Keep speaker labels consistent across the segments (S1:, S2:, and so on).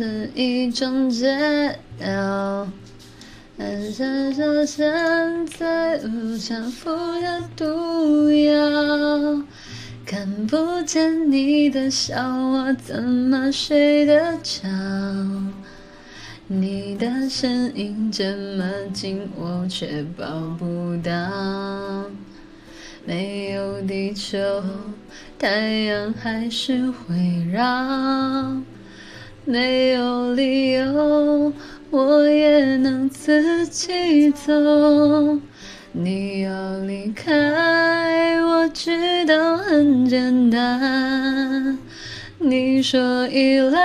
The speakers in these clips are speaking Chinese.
S1: 是一种解药。人生就像在路上服的毒药，看不见你的笑，我怎么睡得着？你的身影这么近，我却抱不到。没有地球，太阳还是会绕。没有理由。我也能自己走。你要离开，我知道很简单。你说依赖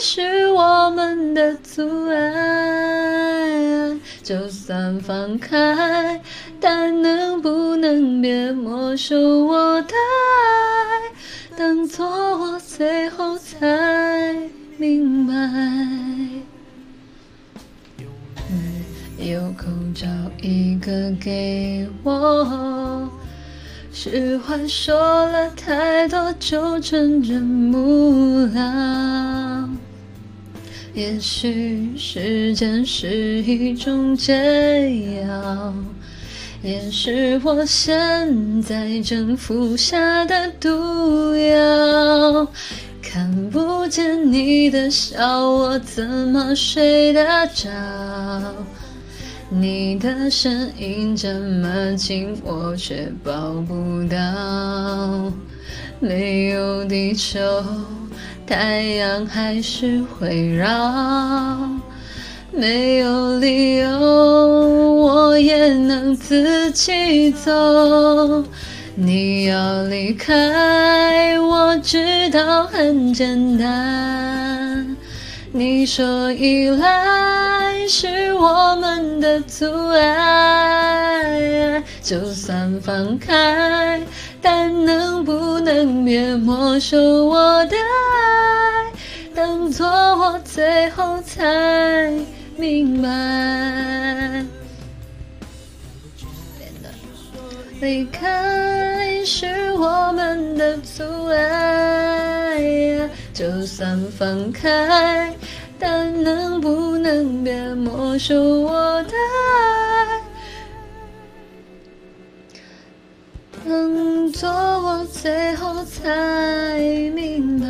S1: 是我们的阻碍，就算放开，但能不能别没收我的爱？当作我最后才明白。有空找一个给我。实话说了太多，就真正不了。也许时间是一种解药，也是我现在正服下的毒见你的笑，我怎么睡得着？你的身影这么近，我却抱不到。没有地球，太阳还是会绕。没有理由，我也能自己走。你要离开，我知道很简单。你说依赖是我们的阻碍，就算放开，但能不能别没收我的爱？当作我最后才明白，离开是我们的阻碍。就算放开，但能不能别没收我的爱？当作我最后才明白。